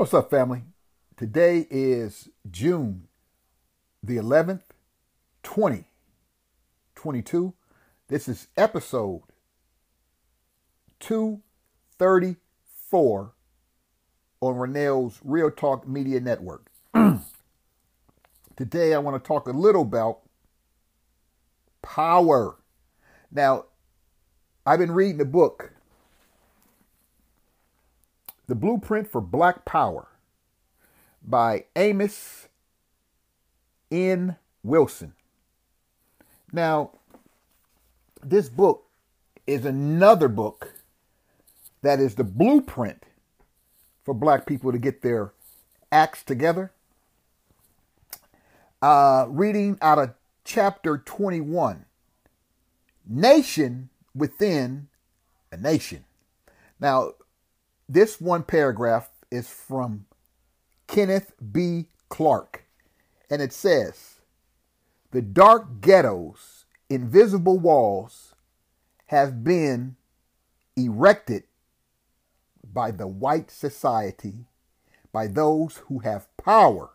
What's up, family? Today is June the 11th, 2022. This is episode 234 on Renell's Real Talk Media Network. Today, I want to talk a little about power. Now, I've been reading a book the Blueprint for Black Power by Amos N. Wilson. Now, this book is another book that is the blueprint for black people to get their acts together. Uh, reading out of chapter 21 Nation within a nation. Now, this one paragraph is from Kenneth B. Clark, and it says, The dark ghettos, invisible walls, have been erected by the white society, by those who have power,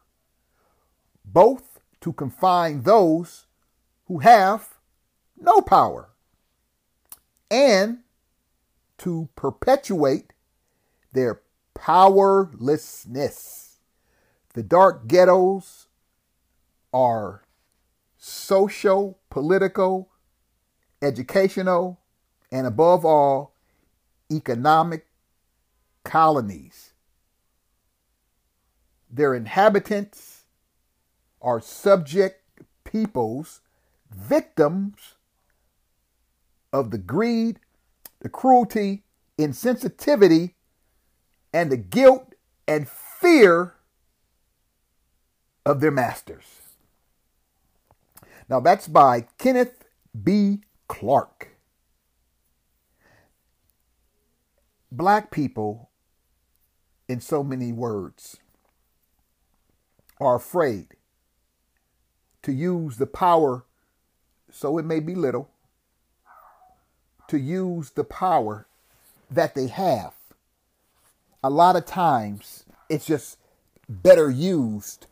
both to confine those who have no power and to perpetuate their powerlessness. The dark ghettos are social, political, educational, and above all, economic colonies. Their inhabitants are subject peoples, victims of the greed, the cruelty, insensitivity, and the guilt and fear of their masters. Now that's by Kenneth B. Clark. Black people, in so many words, are afraid to use the power, so it may be little, to use the power that they have a lot of times it's just better used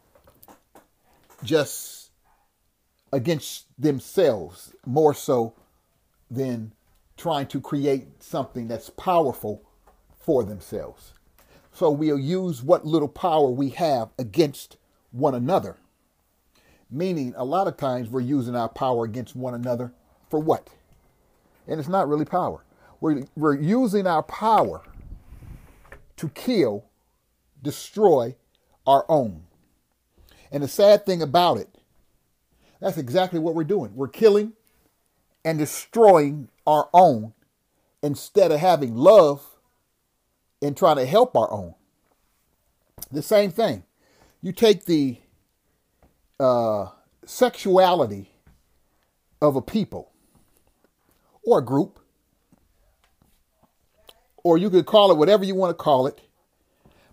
just against themselves more so than trying to create something that's powerful for themselves. So we'll use what little power we have against one another. Meaning, a lot of times we're using our power against one another for what? And it's not really power. We're, we're using our power to kill, destroy our own. And the sad thing about it, that's exactly what we're doing. We're killing and destroying our own instead of having love and trying to help our own. The same thing. You take the uh, sexuality of a people or a group, or you could call it whatever you want to call it.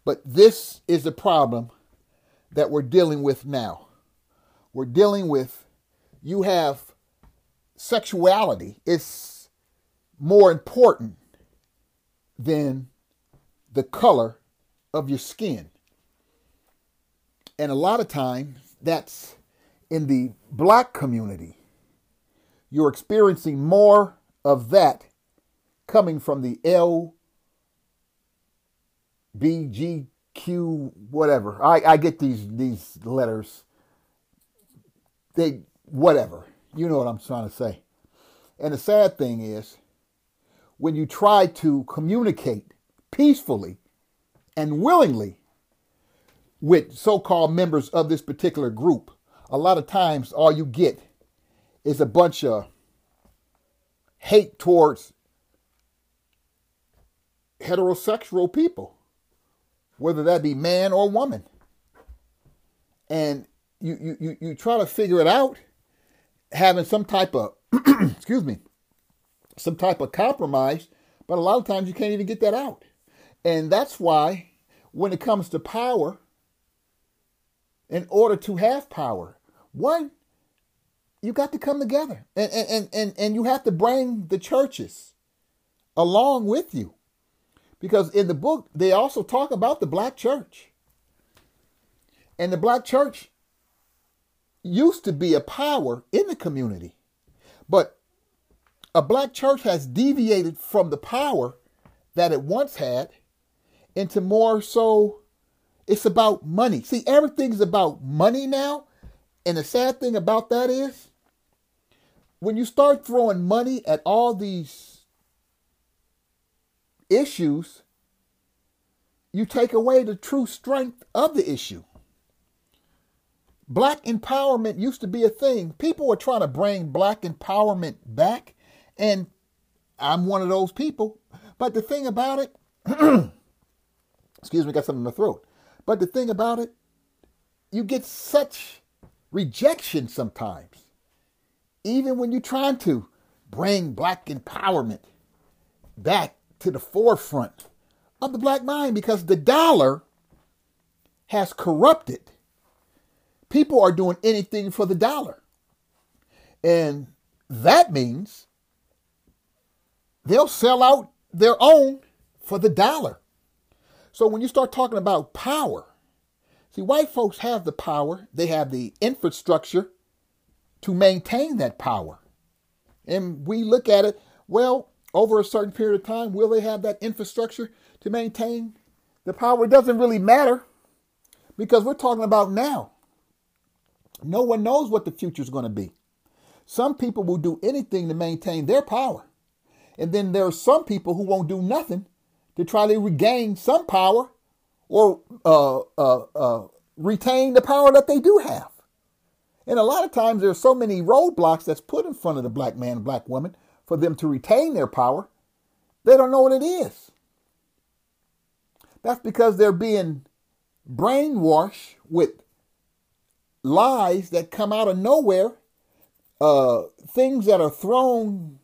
But this is the problem that we're dealing with now. We're dealing with you have sexuality is more important than the color of your skin. And a lot of times that's in the black community. You're experiencing more of that coming from the L B G Q whatever. I, I get these these letters. They whatever. You know what I'm trying to say. And the sad thing is when you try to communicate peacefully and willingly with so-called members of this particular group, a lot of times all you get is a bunch of hate towards heterosexual people whether that be man or woman. And you, you, you, you try to figure it out, having some type of, excuse me, some type of compromise, but a lot of times you can't even get that out. And that's why when it comes to power, in order to have power, one, you got to come together and, and, and, and you have to bring the churches along with you. Because in the book, they also talk about the black church. And the black church used to be a power in the community. But a black church has deviated from the power that it once had into more so it's about money. See, everything's about money now. And the sad thing about that is when you start throwing money at all these issues, you take away the true strength of the issue. Black empowerment used to be a thing. People are trying to bring black empowerment back, and I'm one of those people. But the thing about it, excuse me, got something in my throat. But the thing about it, you get such rejection sometimes, even when you're trying to bring black empowerment back to the forefront of the black mind because the dollar has corrupted people are doing anything for the dollar. And that means they'll sell out their own for the dollar. So when you start talking about power, see, white folks have the power, they have the infrastructure to maintain that power. And we look at it, well, over a certain period of time, will they have that infrastructure to maintain the power? It doesn't really matter because we're talking about now. No one knows what the future is going to be. Some people will do anything to maintain their power. And then there are some people who won't do nothing to try to regain some power or uh, uh, uh, retain the power that they do have. And a lot of times there are so many roadblocks that's put in front of the black man black woman for them to retain their power, they don't know what it is. That's because they're being brainwashed with lies that come out of nowhere, uh, things that are thrown,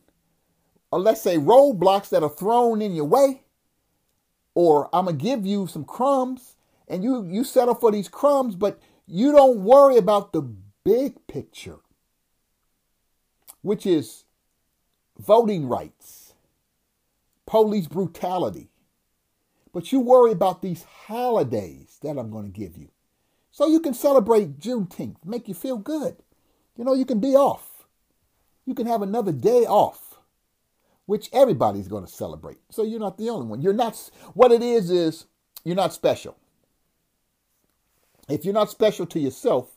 or let's say roadblocks that are thrown in your way, or I'm gonna give you some crumbs, and you you settle for these crumbs, but you don't worry about the big picture, which is voting rights, police brutality. But you worry about these holidays that I'm going to give you. So you can celebrate Juneteenth, make you feel good. You know, you can be off. You can have another day off, which everybody's going to celebrate. So you're not the only one. You're not, what it is, is you're not special. If you're not special to yourself,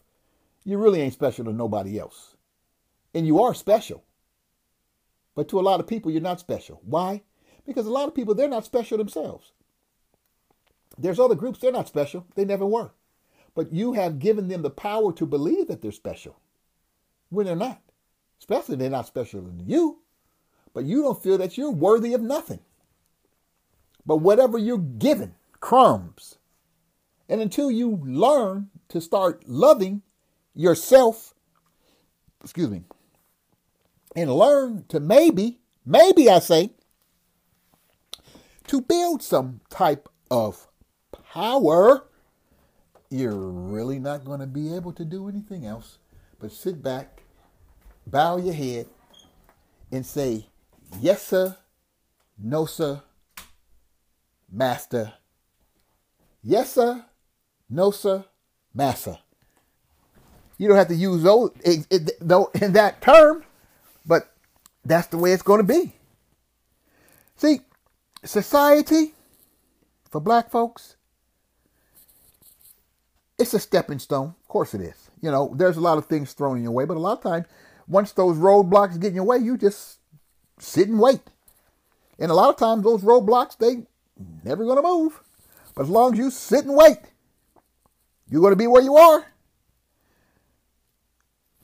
you really ain't special to nobody else. And you are special. But to a lot of people, you're not special. Why? Because a lot of people, they're not special themselves. There's other groups, they're not special. They never were. But you have given them the power to believe that they're special when they're not. Especially they're not special than you. But you don't feel that you're worthy of nothing. But whatever you're given, crumbs. And until you learn to start loving yourself, excuse me, and learn to maybe, maybe I say, to build some type of power you're really not going to be able to do anything else but sit back, bow your head, and say, Yes, sir, no, sir, master. Yes, sir, no, sir, master. You don't have to use those though in that term, but that's the way it's going to be. See, society for black folks it's a stepping stone. Of course it is. You know, there's a lot of things thrown in your way, but a lot of times, once those roadblocks get in your way, you just sit and wait. And a lot of times, those roadblocks, they never going to move. But as long as you sit and wait, you're going to be where you are.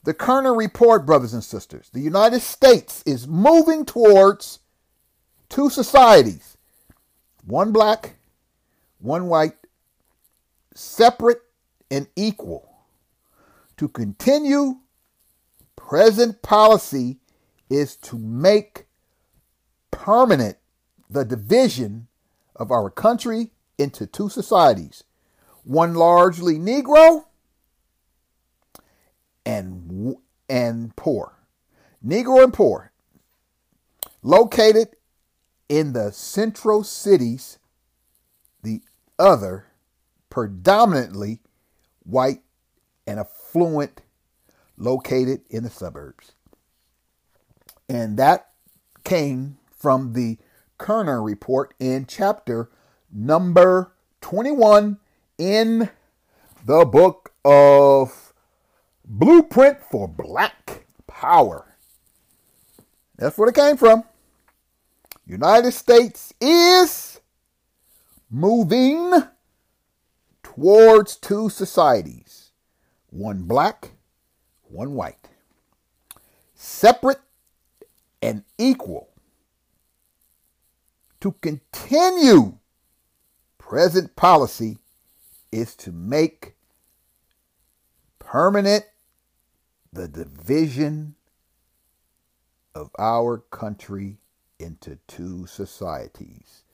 The Kerner Report, brothers and sisters, the United States is moving towards two societies one black, one white, separate and equal. To continue present policy is to make permanent the division of our country into two societies one largely Negro and, and poor. Negro and poor, located in the central cities, the other predominantly white, and affluent located in the suburbs. And that came from the Kerner report in chapter number 21 in the book of Blueprint for Black Power. That's where it came from. United States is moving towards two societies one black, one white, separate and equal. To continue present policy is to make permanent the division of our country into two societies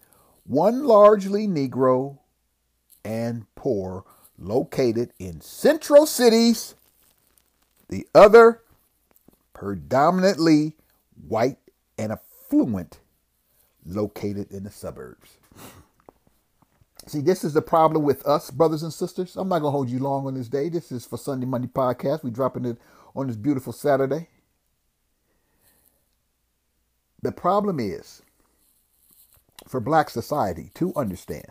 one largely Negro and poor, located in central cities, the other predominantly white and affluent, located in the suburbs. See, this is the problem with us, brothers and sisters. I'm not going to hold you long on this day. This is for Sunday Monday podcast. We're dropping it on this beautiful Saturday. The problem is for black society to understand.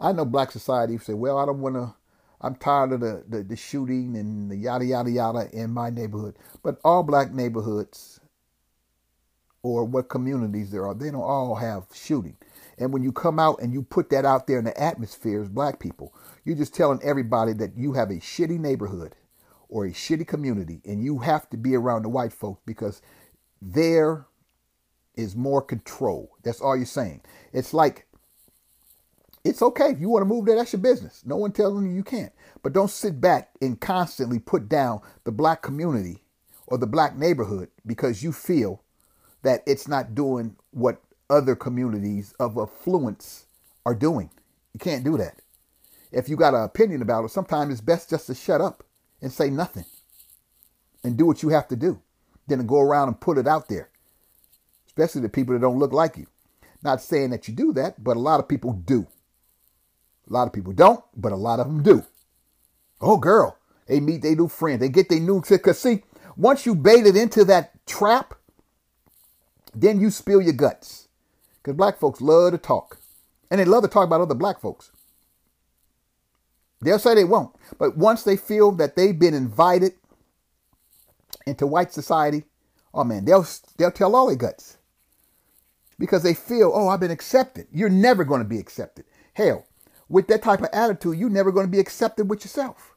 I know black society say, well, I don't want to, I'm tired of the, the, the, shooting and the yada, yada, yada in my neighborhood. But all black neighborhoods or what communities there are, they don't all have shooting. And when you come out and you put that out there in the atmosphere as black people, you're just telling everybody that you have a shitty neighborhood or a shitty community and you have to be around the white folks because they're more control. That's all you're saying. It's like it's okay if you want to move there, that's your business. No one telling you you can't. But don't sit back and constantly put down the black community or the black neighborhood because you feel that it's not doing what other communities of affluence are doing. You can't do that. If you got an opinion about it, sometimes it's best just to shut up and say nothing and do what you have to do than to go around and put it out there especially the people that don't look like you. Not saying that you do that, but a lot of people do. A lot of people don't, but a lot of them do. Oh, girl, they meet their new friend. They get their new, because see, once you baited into that trap, then you spill your guts. Because black folks love to talk. And they love to talk about other black folks. They'll say they won't. But once they feel that they've been invited into white society, oh man, they'll they'll tell all their guts because they feel, oh, I've been accepted. You're never going to be accepted. Hell, with that type of attitude, you're never going to be accepted with yourself.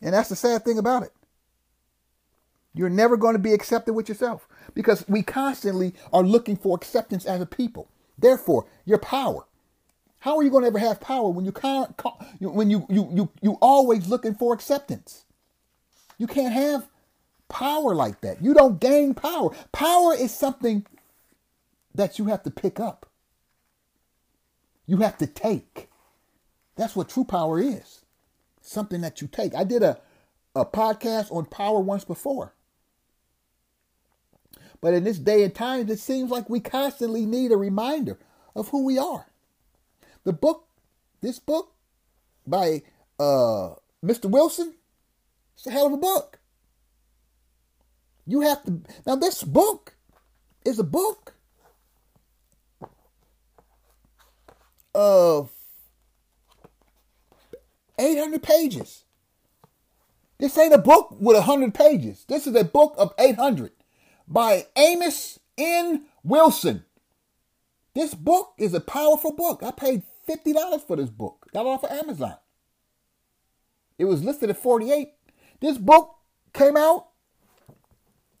And that's the sad thing about it. You're never going to be accepted with yourself because we constantly are looking for acceptance as a people. Therefore, your power. How are you going to ever have power when you can't when you you you you always looking for acceptance? You can't have power like that. You don't gain power. Power is something that you have to pick up. You have to take. That's what true power is. Something that you take. I did a, a podcast on power once before. But in this day and time, it seems like we constantly need a reminder of who we are. The book, this book by uh, Mr. Wilson, it's a hell of a book. You have to, now this book is a book of 800 pages. This ain't a book with 100 pages. This is a book of 800 by Amos N. Wilson. This book is a powerful book. I paid $50 for this book. Got it off of Amazon. It was listed at 48. This book came out.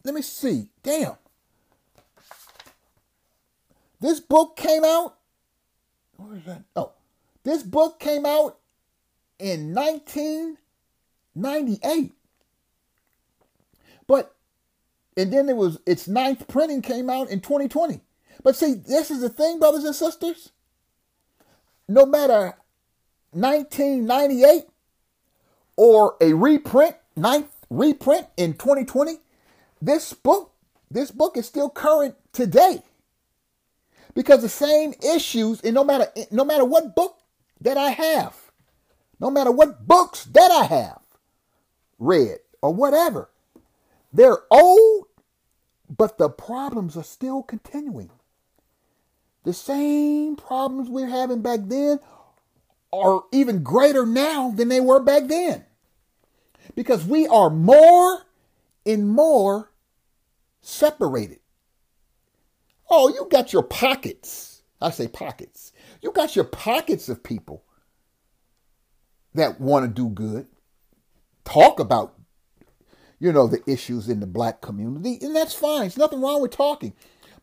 Let me see. Damn. This book came out where is that? Oh, this book came out in 1998. But, and then it was, its ninth printing came out in 2020. But see, this is the thing, brothers and sisters. No matter 1998 or a reprint, ninth reprint in 2020, this book, this book is still current today because the same issues, and no matter no matter what book that I have, no matter what books that I have read or whatever. They're old, but the problems are still continuing. The same problems we're having back then are even greater now than they were back then. Because we are more and more separated. Oh, you got your pockets. I say pockets. You got your pockets of people that want to do good, talk about, you know, the issues in the black community, and that's fine. There's nothing wrong with talking.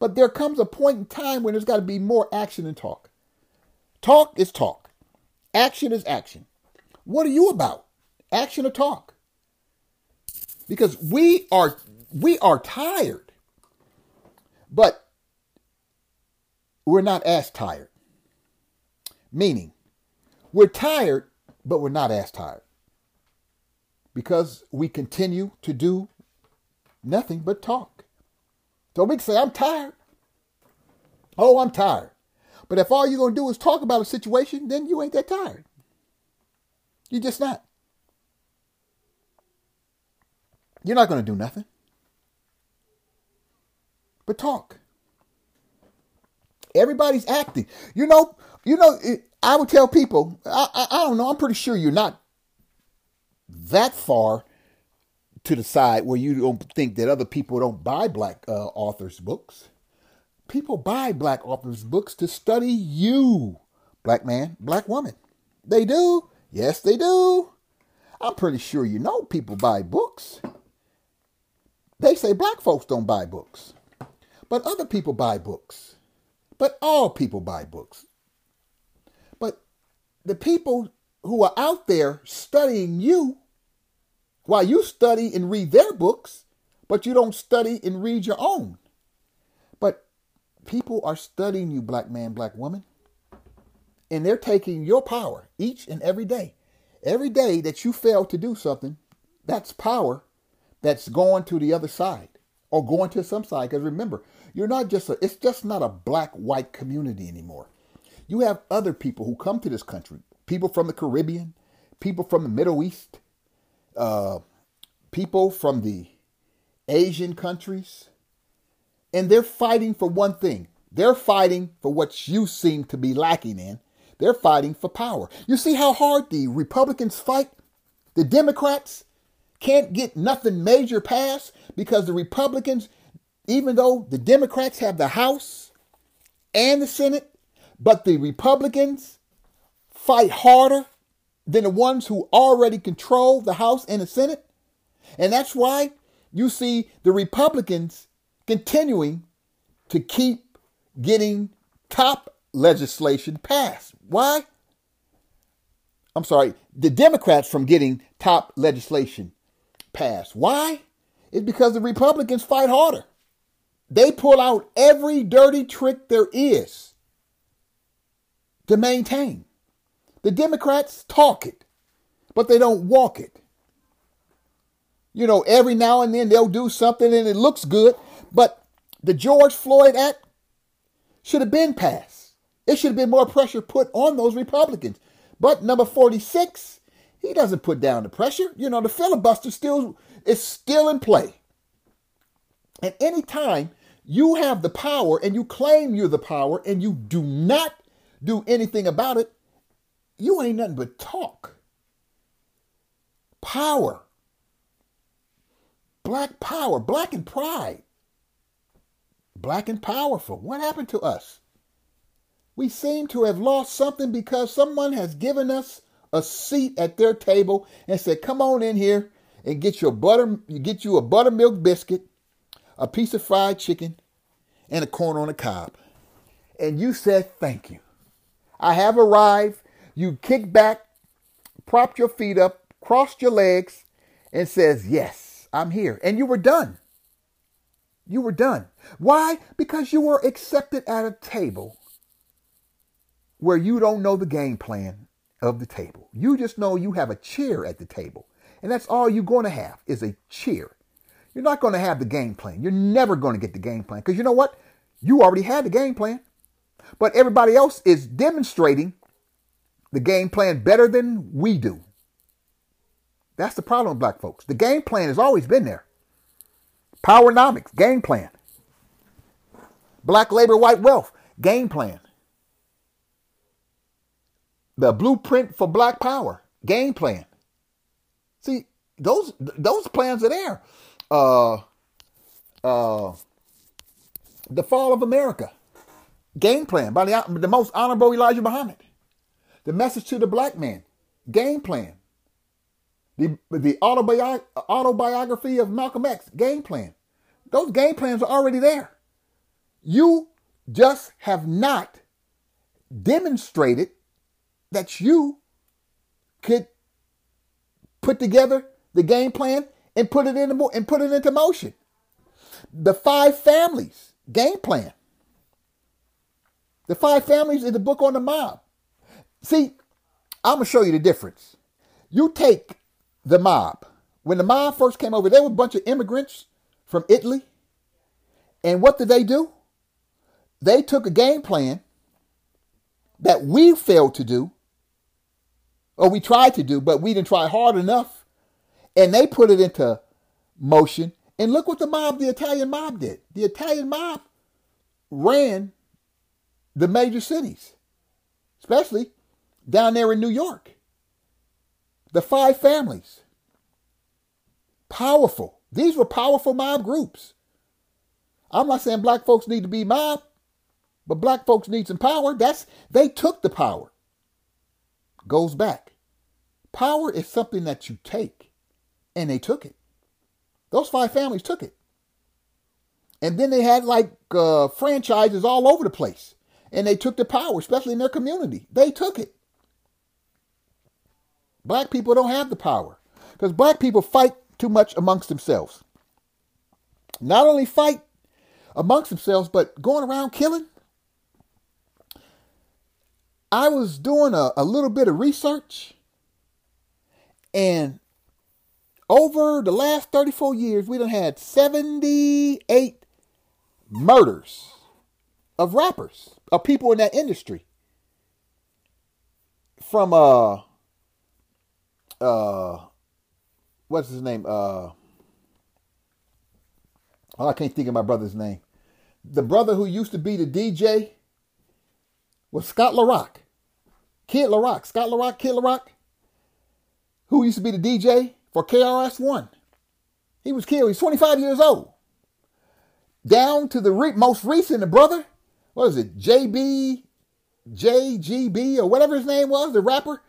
But there comes a point in time when there's got to be more action than talk. Talk is talk. Action is action. What are you about? Action or talk? Because we are we are tired. But we're not as tired. Meaning, we're tired, but we're not as tired. Because we continue to do nothing but talk. So we can say, I'm tired. Oh, I'm tired. But if all you're going to do is talk about a situation, then you ain't that tired. You're just not. You're not going to do nothing. But talk. Everybody's acting. You know, you know, I would tell people, I, I, I don't know, I'm pretty sure you're not that far to the side where you don't think that other people don't buy black uh, authors' books. People buy black authors' books to study you, black man, black woman. They do. Yes, they do. I'm pretty sure you know people buy books. They say black folks don't buy books, but other people buy books. But all people buy books But the people who are out there studying you while you study and read their books, but you don't study and read your own. But people are studying you, black man, black woman, and they're taking your power each and every day. Every day that you fail to do something, that's power that's going to the other side or going to some side. Because remember, you're not just a, it's just not a black white community anymore. You have other people who come to this country, people from the Caribbean, people from the Middle East, uh, people from the Asian countries, and they're fighting for one thing. They're fighting for what you seem to be lacking in. They're fighting for power. You see how hard the Republicans fight? The Democrats can't get nothing major passed because the Republicans, even though the Democrats have the House and the Senate, but the Republicans fight harder than the ones who already control the House and the Senate. And that's why you see the Republicans continuing to keep getting top legislation passed. Why? I'm sorry, the Democrats from getting top legislation passed. Why? It's because the Republicans fight harder. They pull out every dirty trick there is to maintain. The Democrats talk it, but they don't walk it. You know, every now and then they'll do something and it looks good, but the George Floyd Act should have been passed. It should have been more pressure put on those Republicans. But number 46, he doesn't put down the pressure. You know, the filibuster still is still in play. And anytime you have the power and you claim you're the power and you do not do anything about it, you ain't nothing but talk. Power. Black power, black and pride. Black and powerful. What happened to us? We seem to have lost something because someone has given us a seat at their table and said, "Come on in here and get your butter, get you a buttermilk biscuit, a piece of fried chicken, and a corn on the cob." And you said, "Thank you." I have arrived. You kick back, propped your feet up, crossed your legs, and says, Yes, I'm here. And you were done. You were done. Why? Because you were accepted at a table where you don't know the game plan of the table. You just know you have a chair at the table. And that's all you're going to have is a chair. You're not going to have the game plan. You're never going to get the game plan because you know what? You already had the game plan. But everybody else is demonstrating the game plan better than we do. That's the problem with black folks. The game plan has always been there. Powernomics, game plan. Black labor, white wealth, game plan. The blueprint for black power, game plan. See, those those plans are there. Uh uh the fall of America, game plan by the, the most honorable Elijah Muhammad. The message to the black man, game plan. The, the autobi- autobiography of Malcolm X, game plan. Those game plans are already there. You just have not demonstrated that you could put together the game plan and put it into and put it into motion. The five families game plan. The five families is the book on the mob. See, I'm gonna show you the difference. You take the mob. When the mob first came over, they were a bunch of immigrants from Italy. And what did they do? They took a game plan that we failed to do, or we tried to do, but we didn't try hard enough. And they put it into motion. And look what the mob, the Italian mob, did. The Italian mob ran the major cities, especially down there in New York. The five families. Powerful. These were powerful mob groups. I'm not saying black folks need to be mob, but black folks need some power. That's they took the power. Goes back. Power is something that you take, and they took it. Those five families took it. And then they had like uh, franchises all over the place, and they took the power, especially in their community. They took it. Black people don't have the power because black people fight too much amongst themselves. Not only fight amongst themselves, but going around killing. I was doing a, a little bit of research, and over the last 34 years, we done had 78 murders of rappers, of people in that industry. From uh uh what's his name? Uh oh, I can't think of my brother's name. The brother who used to be the DJ was Scott La Rock. Kid LaRock. Scott La Rock, Kid LaRock. Who used to be the DJ for KRS-One. He was killed. He's 25 years old. Down to the re- most recent, the brother, what is it, JB, JGB, or whatever his name was, the rapper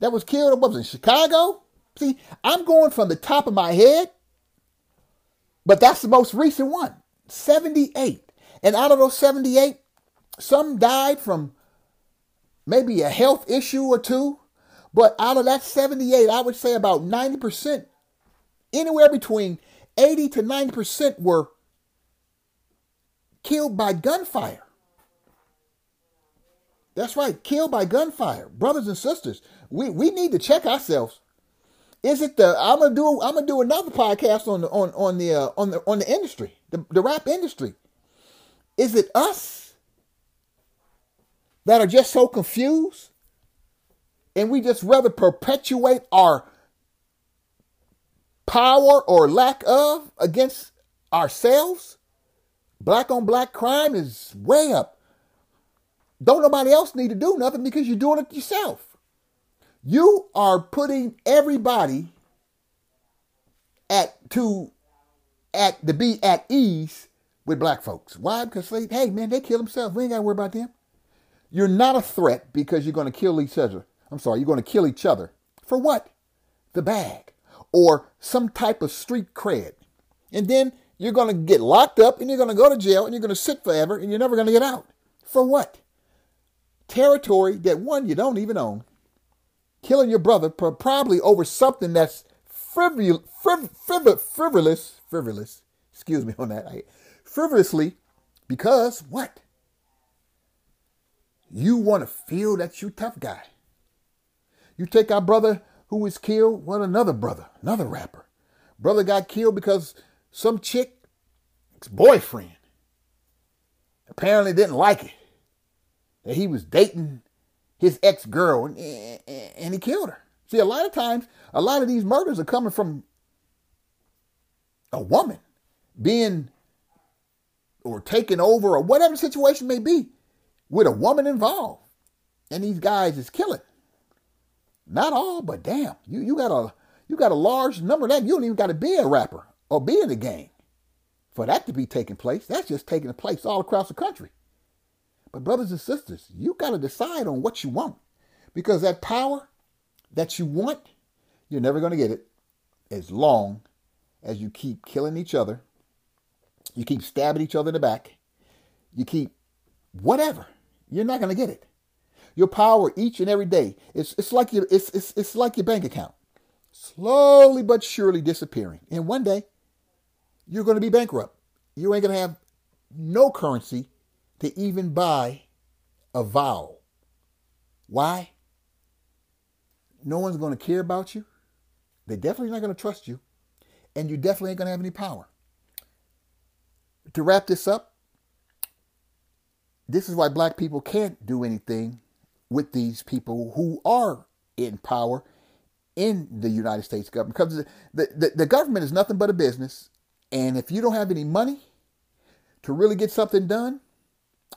that was killed, what was in Chicago? See, I'm going from the top of my head, but that's the most recent one 78. And out of those 78, some died from maybe a health issue or two. But out of that 78, I would say about 90%, anywhere between 80 to 90% were killed by gunfire. That's right, killed by gunfire. Brothers and sisters, we, we need to check ourselves. Is it the I'm gonna do I'm gonna do another podcast on the on on the uh, on the on the industry, the, the rap industry. Is it us that are just so confused and we just rather perpetuate our power or lack of against ourselves? Black on black crime is way up. Don't nobody else need to do nothing because you're doing it yourself. You are putting everybody at to at to be at ease with black folks. Why? Because they, hey man, they kill themselves. We ain't gotta worry about them. You're not a threat because you're gonna kill each other. I'm sorry, you're gonna kill each other. For what? The bag. Or some type of street cred. And then you're going to get locked up and you're going to go to jail and you're going to sit forever and you're never going to get out. For what? Territory that one you don't even own. Killing your brother probably over something that's frivol, friv, friv, frivolous, frivolous, excuse me on that, I, frivolously, because what? You want to feel that you tough guy. You take our brother who was killed, what another brother, another rapper. Brother got killed because some chick, boyfriend, apparently didn't like it. That he was dating his ex girl and, and he killed her. See, a lot of times, a lot of these murders are coming from a woman being or taking over or whatever the situation may be with a woman involved. And these guys is killing. Not all, but damn, you, you got a you got a large number of that. You don't even got to be a rapper or be in the game for that to be taking place. That's just taking place all across the country. But brothers and sisters, you got to decide on what you want. Because that power that you want, you're never going to get it as long as you keep killing each other, you keep stabbing each other in the back, you keep whatever. You're not going to get it. Your power each and every day, it's, it's, like your, it's, it's, it's like your bank account, slowly but surely disappearing. And one day, you're going to be bankrupt. You ain't going to have no currency to even buy a vowel. Why? No one's going to care about you. They're definitely not going to trust you. And you definitely ain't going to have any power. To wrap this up, this is why black people can't do anything with these people who are in power in the United States government. Because the, the, the government is nothing but a business. And if you don't have any money to really get something done,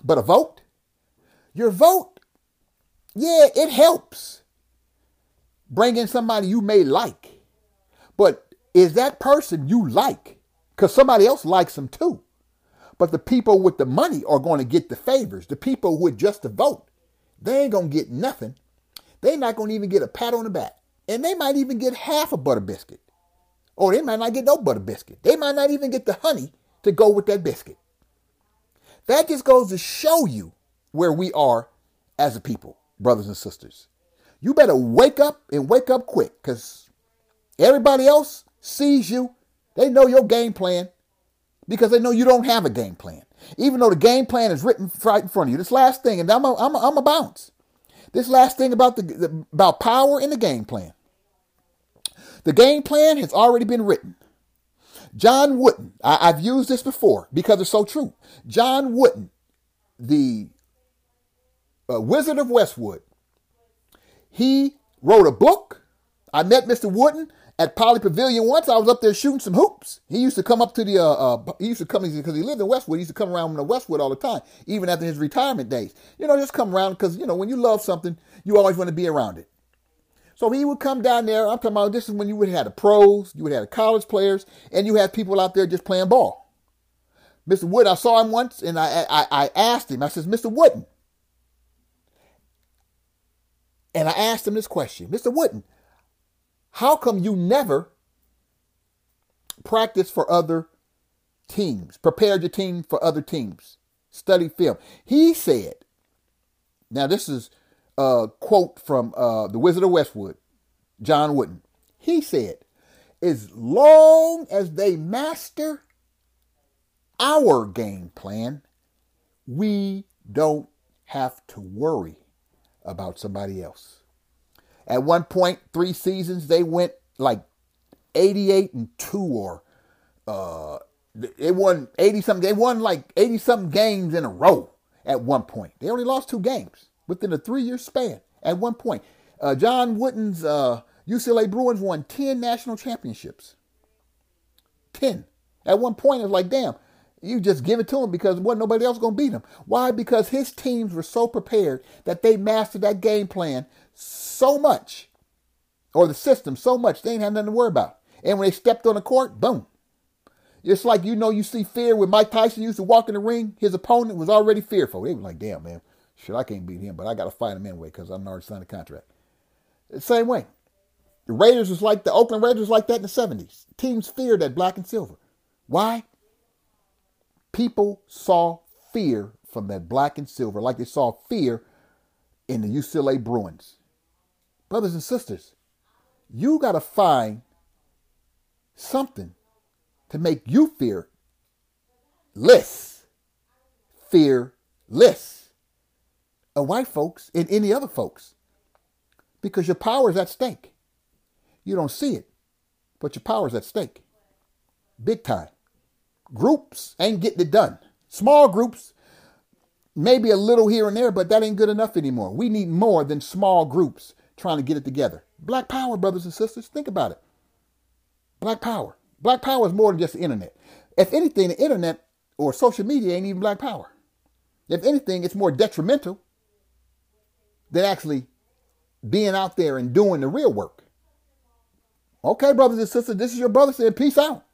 but a vote, your vote, yeah, it helps bring in somebody you may like. But is that person you like? Because somebody else likes them too. But the people with the money are going to get the favors. The people with just to vote, they ain't going to get nothing. They're not going to even get a pat on the back. And they might even get half a butter biscuit. Or they might not get no butter biscuit. They might not even get the honey to go with that biscuit. That just goes to show you where we are as a people, brothers and sisters. You better wake up and wake up quick because everybody else sees you. They know your game plan because they know you don't have a game plan. Even though the game plan is written right in front of you. This last thing, and I'm a, I'm a, I'm a bounce. This last thing about the, the about power in the game plan. The game plan has already been written. John Wooden, I, have used this before because it's so true. John Wooden, the uh, Wizard of Westwood, he wrote a book. I met Mr. Wooden at Pauley Pavilion once. I was up there shooting some hoops. He used to come up to the, uh, uh, he used to come, because he lived in Westwood, he used to come around the Westwood all the time, even after his retirement days. You know, just come around because, you know, when you love something, you always want to be around it. So he would come down there. I'm talking about this is when you would have the pros, you would have the college players, and you have people out there just playing ball. Mr. Wood, I saw him once and I, I, I asked him, I says, Mr. Wooden. And I asked him this question Mr. Wooden, how come you never practice for other teams, prepared your team for other teams, study film? He said, now this is uh, quote from uh, The Wizard of Westwood, John Wooden. He said, As long as they master our game plan, we don't have to worry about somebody else. At one point, three seasons, they went like 88 and 2 or uh, they won 80 something. They won like 80 something games in a row at one point. They only lost two games within a three year span at one point. Uh, John Wooden's uh, UCLA Bruins won 10 national championships. 10. At one point, it was like, damn, you just give it to him because wasn't nobody else going to beat him. Why? Because his teams were so prepared that they mastered that game plan so much, or the system so much, they ain't had nothing to worry about. And when they stepped on the court, boom. It's like you know, you see fear when Mike Tyson used to walk in the ring, his opponent was already fearful. They were like, damn, man, Shit, I can't beat him, but I got to fight him anyway because I'm already signed a contract. The same way. The Raiders was like the Oakland Raiders was like that in the 70s. Teams feared that black and silver. Why? People saw fear from that black and silver like they saw fear in the UCLA Bruins. Brothers and sisters, you got to find something to make you fear less. Fear less of white folks and any other folks because your power is at stake. You don't see it, but your power is at stake. Big time. Groups ain't getting it done. Small groups, maybe a little here and there, but that ain't good enough anymore. We need more than small groups trying to get it together. Black power, brothers and sisters, think about it. Black power. Black power is more than just the internet. If anything, the internet or social media ain't even black power. If anything, it's more detrimental than actually being out there and doing the real work. Okay, brothers and sisters, this is your brother saying peace out.